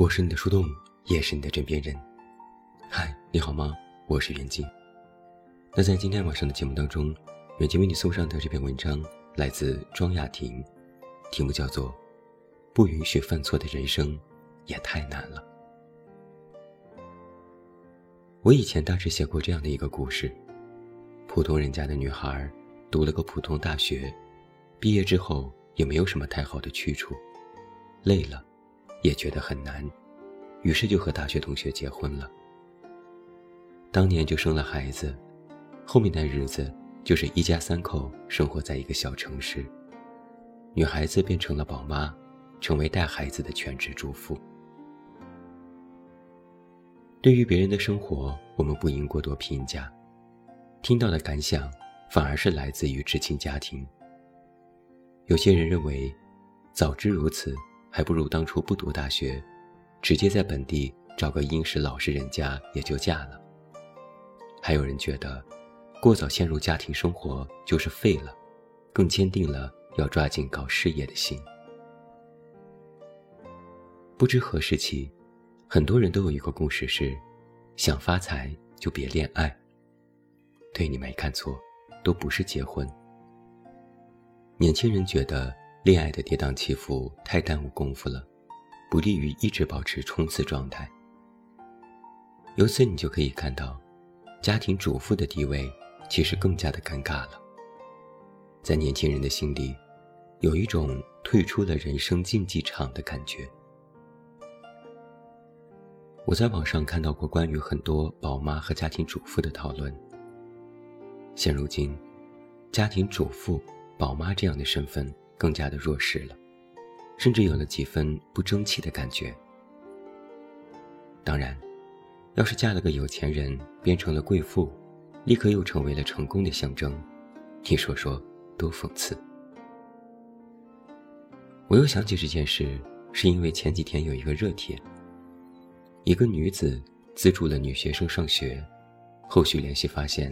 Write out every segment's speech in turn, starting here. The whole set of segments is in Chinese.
我是你的树洞，也是你的枕边人。嗨，你好吗？我是袁静。那在今天晚上的节目当中，袁静为你送上的这篇文章来自庄雅婷，题目叫做《不允许犯错的人生也太难了》。我以前大致写过这样的一个故事：普通人家的女孩，读了个普通大学，毕业之后也没有什么太好的去处，累了。也觉得很难，于是就和大学同学结婚了。当年就生了孩子，后面的日子就是一家三口生活在一个小城市。女孩子变成了宝妈，成为带孩子的全职主妇。对于别人的生活，我们不应过多评价，听到的感想反而是来自于知青家庭。有些人认为，早知如此。还不如当初不读大学，直接在本地找个殷实老实人家也就嫁了。还有人觉得，过早陷入家庭生活就是废了，更坚定了要抓紧搞事业的心。不知何时起，很多人都有一个共识是：想发财就别恋爱。对你没看错，都不是结婚。年轻人觉得。恋爱的跌宕起伏太耽误功夫了，不利于一直保持冲刺状态。由此你就可以看到，家庭主妇的地位其实更加的尴尬了。在年轻人的心里，有一种退出了人生竞技场的感觉。我在网上看到过关于很多宝妈和家庭主妇的讨论。现如今，家庭主妇、宝妈这样的身份。更加的弱势了，甚至有了几分不争气的感觉。当然，要是嫁了个有钱人，变成了贵妇，立刻又成为了成功的象征，你说说多讽刺！我又想起这件事，是因为前几天有一个热帖，一个女子资助了女学生上学，后续联系发现，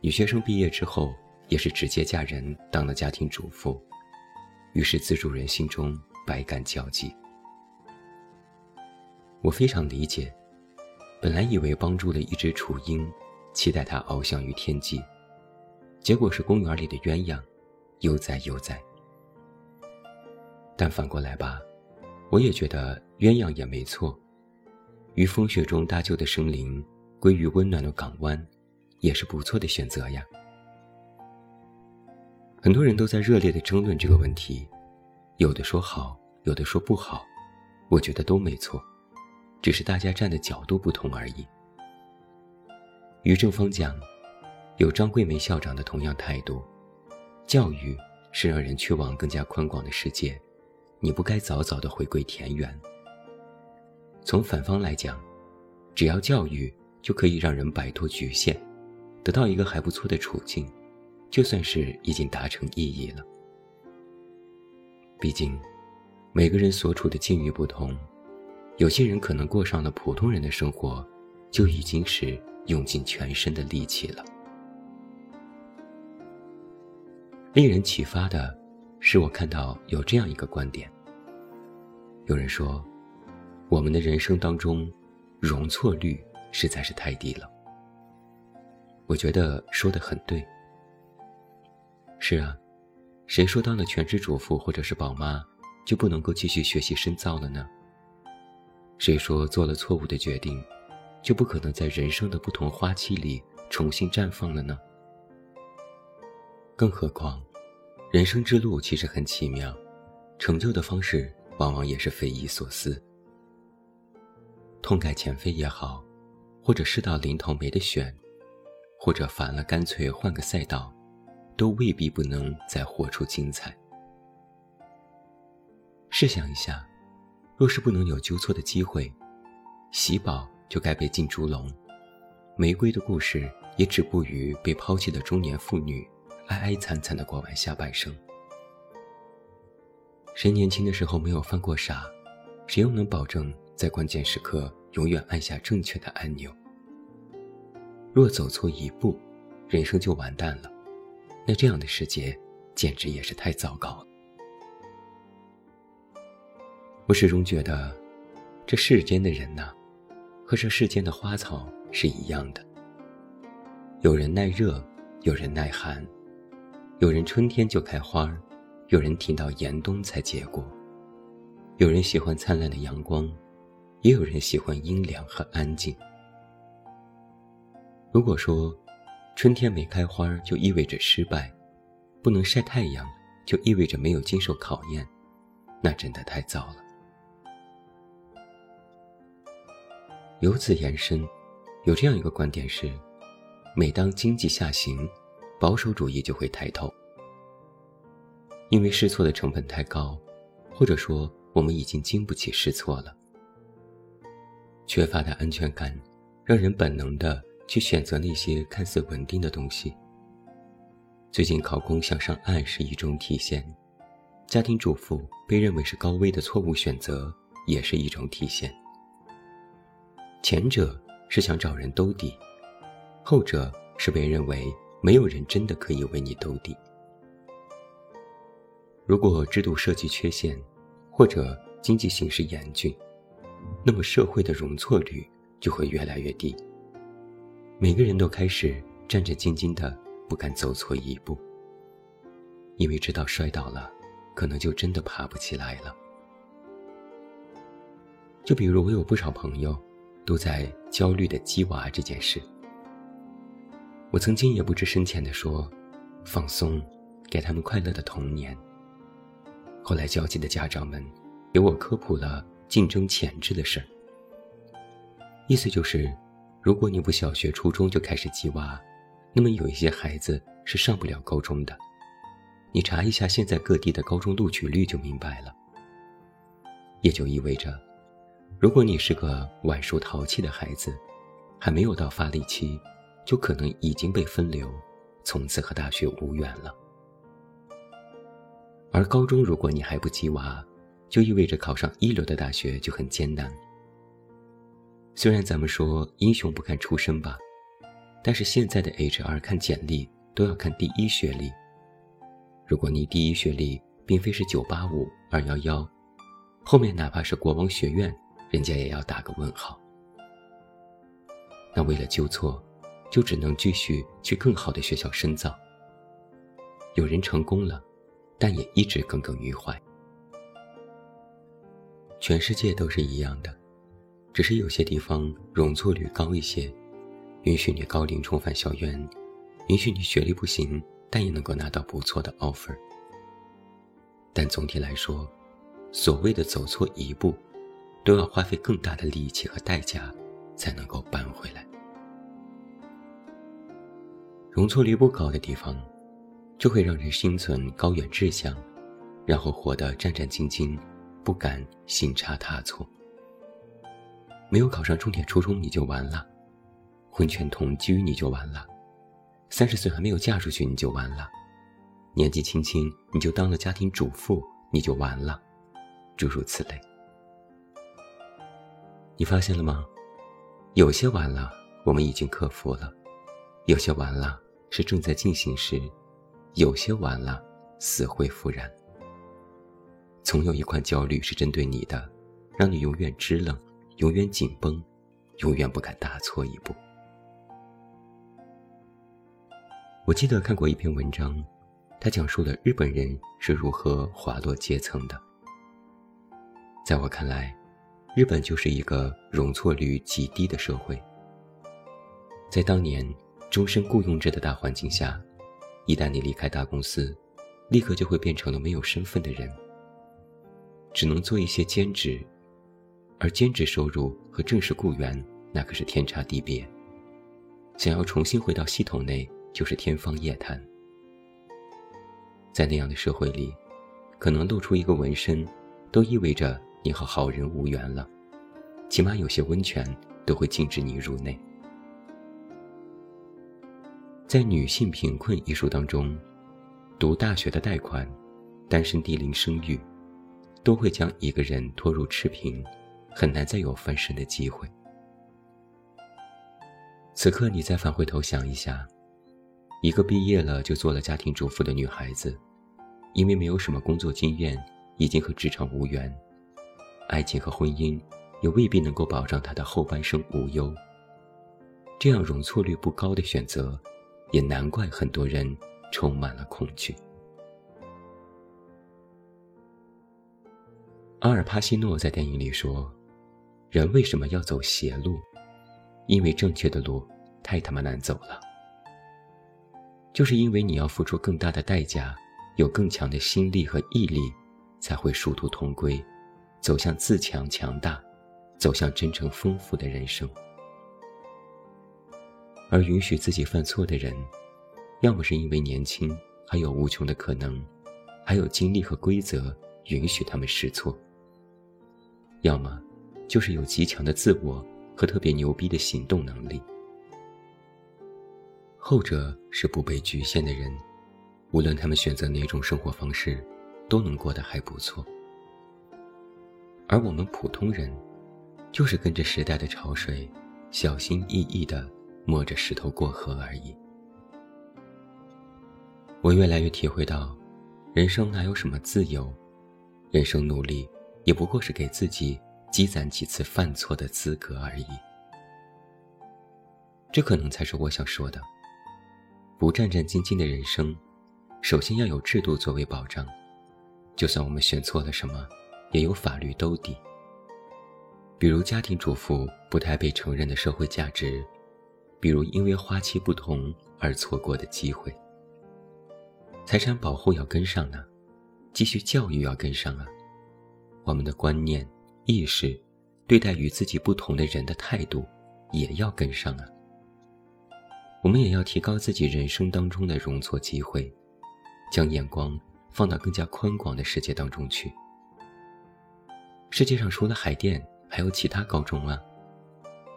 女学生毕业之后也是直接嫁人当了家庭主妇。于是，资助人心中百感交集。我非常理解，本来以为帮助了一只雏鹰，期待它翱翔于天际，结果是公园里的鸳鸯，悠哉悠哉。但反过来吧，我也觉得鸳鸯也没错，于风雪中搭救的生灵，归于温暖的港湾，也是不错的选择呀。很多人都在热烈的争论这个问题，有的说好，有的说不好，我觉得都没错，只是大家站的角度不同而已。于正方讲，有张桂梅校长的同样态度，教育是让人去往更加宽广的世界，你不该早早的回归田园。从反方来讲，只要教育就可以让人摆脱局限，得到一个还不错的处境。就算是已经达成意义了。毕竟，每个人所处的境遇不同，有些人可能过上了普通人的生活，就已经是用尽全身的力气了。令人启发的是，我看到有这样一个观点：有人说，我们的人生当中，容错率实在是太低了。我觉得说的很对。是啊，谁说当了全职主妇或者是宝妈，就不能够继续学习深造了呢？谁说做了错误的决定，就不可能在人生的不同花期里重新绽放了呢？更何况，人生之路其实很奇妙，成就的方式往往也是匪夷所思。痛改前非也好，或者事到临头没得选，或者烦了干脆换个赛道。都未必不能再活出精彩。试想一下，若是不能有纠错的机会，喜宝就该被进猪笼，玫瑰的故事也止步于被抛弃的中年妇女哀哀惨惨的过完下半生。谁年轻的时候没有犯过傻？谁又能保证在关键时刻永远按下正确的按钮？若走错一步，人生就完蛋了。那这样的世界，简直也是太糟糕了。我始终觉得，这世间的人呐，和这世间的花草是一样的。有人耐热，有人耐寒，有人春天就开花，有人挺到严冬才结果。有人喜欢灿烂的阳光，也有人喜欢阴凉和安静。如果说春天没开花就意味着失败，不能晒太阳就意味着没有经受考验，那真的太糟了。由此延伸，有这样一个观点是：每当经济下行，保守主义就会抬头，因为试错的成本太高，或者说我们已经经不起试错了。缺乏的安全感，让人本能的去选择那些看似稳定的东西。最近考公想上岸是一种体现，家庭主妇被认为是高危的错误选择，也是一种体现。前者是想找人兜底，后者是被认为没有人真的可以为你兜底。如果制度设计缺陷，或者经济形势严峻，那么社会的容错率就会越来越低。每个人都开始战战兢兢的，不敢走错一步，因为知道摔倒了，可能就真的爬不起来了。就比如我有不少朋友。都在焦虑的鸡娃这件事。我曾经也不知深浅的说：“放松，给他们快乐的童年。”后来焦急的家长们给我科普了竞争潜质的事儿。意思就是，如果你不小学、初中就开始鸡娃，那么有一些孩子是上不了高中的。你查一下现在各地的高中录取率就明白了。也就意味着。如果你是个晚熟淘气的孩子，还没有到发力期，就可能已经被分流，从此和大学无缘了。而高中如果你还不鸡娃，就意味着考上一流的大学就很艰难。虽然咱们说英雄不看出身吧，但是现在的 HR 看简历都要看第一学历。如果你第一学历并非是985、211，后面哪怕是国王学院。人家也要打个问号。那为了纠错，就只能继续去更好的学校深造。有人成功了，但也一直耿耿于怀。全世界都是一样的，只是有些地方容错率高一些，允许你高龄重返校园，允许你学历不行，但也能够拿到不错的 offer。但总体来说，所谓的走错一步。都要花费更大的力气和代价，才能够扳回来。容错率不高的地方，就会让人心存高远志向，然后活得战战兢兢，不敢行差踏错。没有考上重点初中你就完了，婚前同居你就完了，三十岁还没有嫁出去你就完了，年纪轻轻你就当了家庭主妇你就完了，诸如此类。你发现了吗？有些完了，我们已经克服了；有些完了，是正在进行时；有些完了，死灰复燃。总有一款焦虑是针对你的，让你永远支棱，永远紧绷，永远不敢大错一步。我记得看过一篇文章，它讲述了日本人是如何滑落阶层的。在我看来，日本就是一个容错率极低的社会。在当年终身雇佣制的大环境下，一旦你离开大公司，立刻就会变成了没有身份的人，只能做一些兼职，而兼职收入和正式雇员那可是天差地别。想要重新回到系统内，就是天方夜谭。在那样的社会里，可能露出一个纹身，都意味着。你和好人无缘了，起码有些温泉都会禁止你入内。在《女性贫困》一书当中，读大学的贷款、单身低龄生育，都会将一个人拖入赤贫，很难再有翻身的机会。此刻，你再返回头想一下，一个毕业了就做了家庭主妇的女孩子，因为没有什么工作经验，已经和职场无缘。爱情和婚姻也未必能够保障她的后半生无忧。这样容错率不高的选择，也难怪很多人充满了恐惧。阿尔帕西诺在电影里说：“人为什么要走邪路？因为正确的路太他妈难走了。就是因为你要付出更大的代价，有更强的心力和毅力，才会殊途同归，走向自强强大，走向真正丰富的人生。而允许自己犯错的人，要么是因为年轻，还有无穷的可能，还有精力和规则允许他们试错。”要么，就是有极强的自我和特别牛逼的行动能力。后者是不被局限的人，无论他们选择哪种生活方式，都能过得还不错。而我们普通人，就是跟着时代的潮水，小心翼翼地摸着石头过河而已。我越来越体会到，人生哪有什么自由，人生努力。也不过是给自己积攒几次犯错的资格而已。这可能才是我想说的：不战战兢兢的人生，首先要有制度作为保障。就算我们选错了什么，也有法律兜底。比如家庭主妇不太被承认的社会价值，比如因为花期不同而错过的机会。财产保护要跟上呢，继续教育要跟上啊。我们的观念、意识，对待与自己不同的人的态度，也要跟上啊。我们也要提高自己人生当中的容错机会，将眼光放到更加宽广的世界当中去。世界上除了海淀，还有其他高中啊。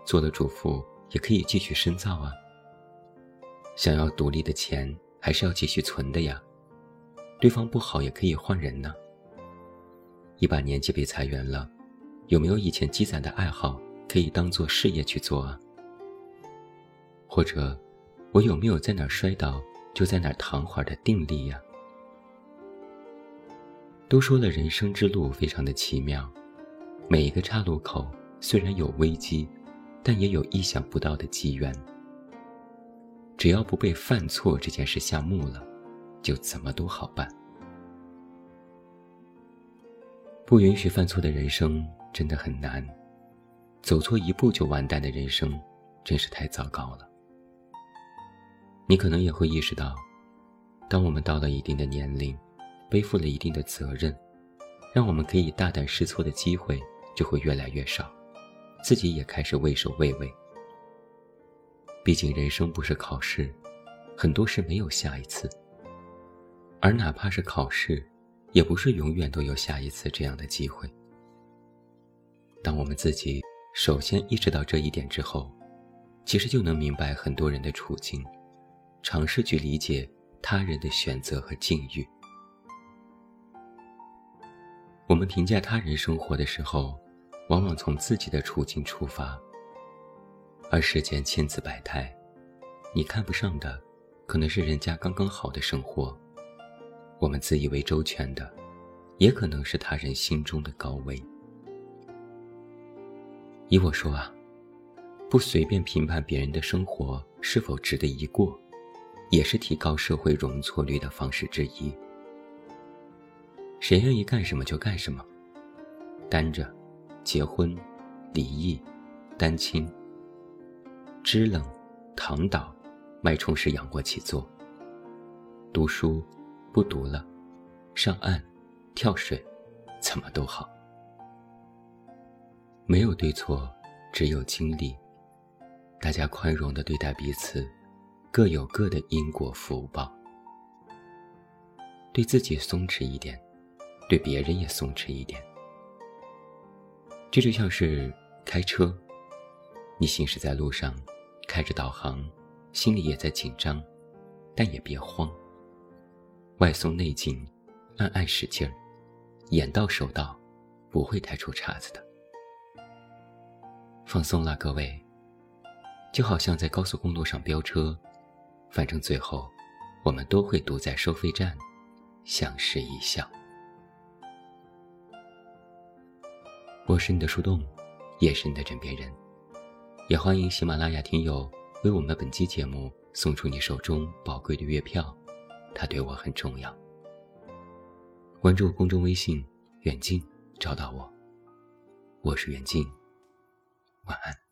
做了主妇也可以继续深造啊。想要独立的钱，还是要继续存的呀。对方不好也可以换人呢。一把年纪被裁员了，有没有以前积攒的爱好可以当做事业去做啊？或者，我有没有在哪儿摔倒就在哪儿躺会儿的定力呀？都说了，人生之路非常的奇妙，每一个岔路口虽然有危机，但也有意想不到的机缘。只要不被犯错这件事吓木了，就怎么都好办。不允许犯错的人生真的很难，走错一步就完蛋的人生，真是太糟糕了。你可能也会意识到，当我们到了一定的年龄，背负了一定的责任，让我们可以大胆试错的机会就会越来越少，自己也开始畏首畏尾。毕竟人生不是考试，很多事没有下一次，而哪怕是考试。也不是永远都有下一次这样的机会。当我们自己首先意识到这一点之后，其实就能明白很多人的处境，尝试去理解他人的选择和境遇。我们评价他人生活的时候，往往从自己的处境出发，而世间千姿百态，你看不上的，可能是人家刚刚好的生活。我们自以为周全的，也可能是他人心中的高位。依我说啊，不随便评判别人的生活是否值得一过，也是提高社会容错率的方式之一。谁愿意干什么就干什么，单着、结婚、离异、单亲、支冷、躺倒、脉冲式仰卧起坐、读书。不读了，上岸，跳水，怎么都好。没有对错，只有经历。大家宽容的对待彼此，各有各的因果福报。对自己松弛一点，对别人也松弛一点。这就像是开车，你行驶在路上，开着导航，心里也在紧张，但也别慌。外松内紧，暗暗使劲儿，眼到手到，不会太出岔子的。放松了，各位，就好像在高速公路上飙车，反正最后，我们都会堵在收费站，相视一笑。我是你的树洞，夜深的枕边人。也欢迎喜马拉雅听友为我们本期节目送出你手中宝贵的月票，它对我很重要。关注公众微信“远近”，找到我。我是远近，晚安。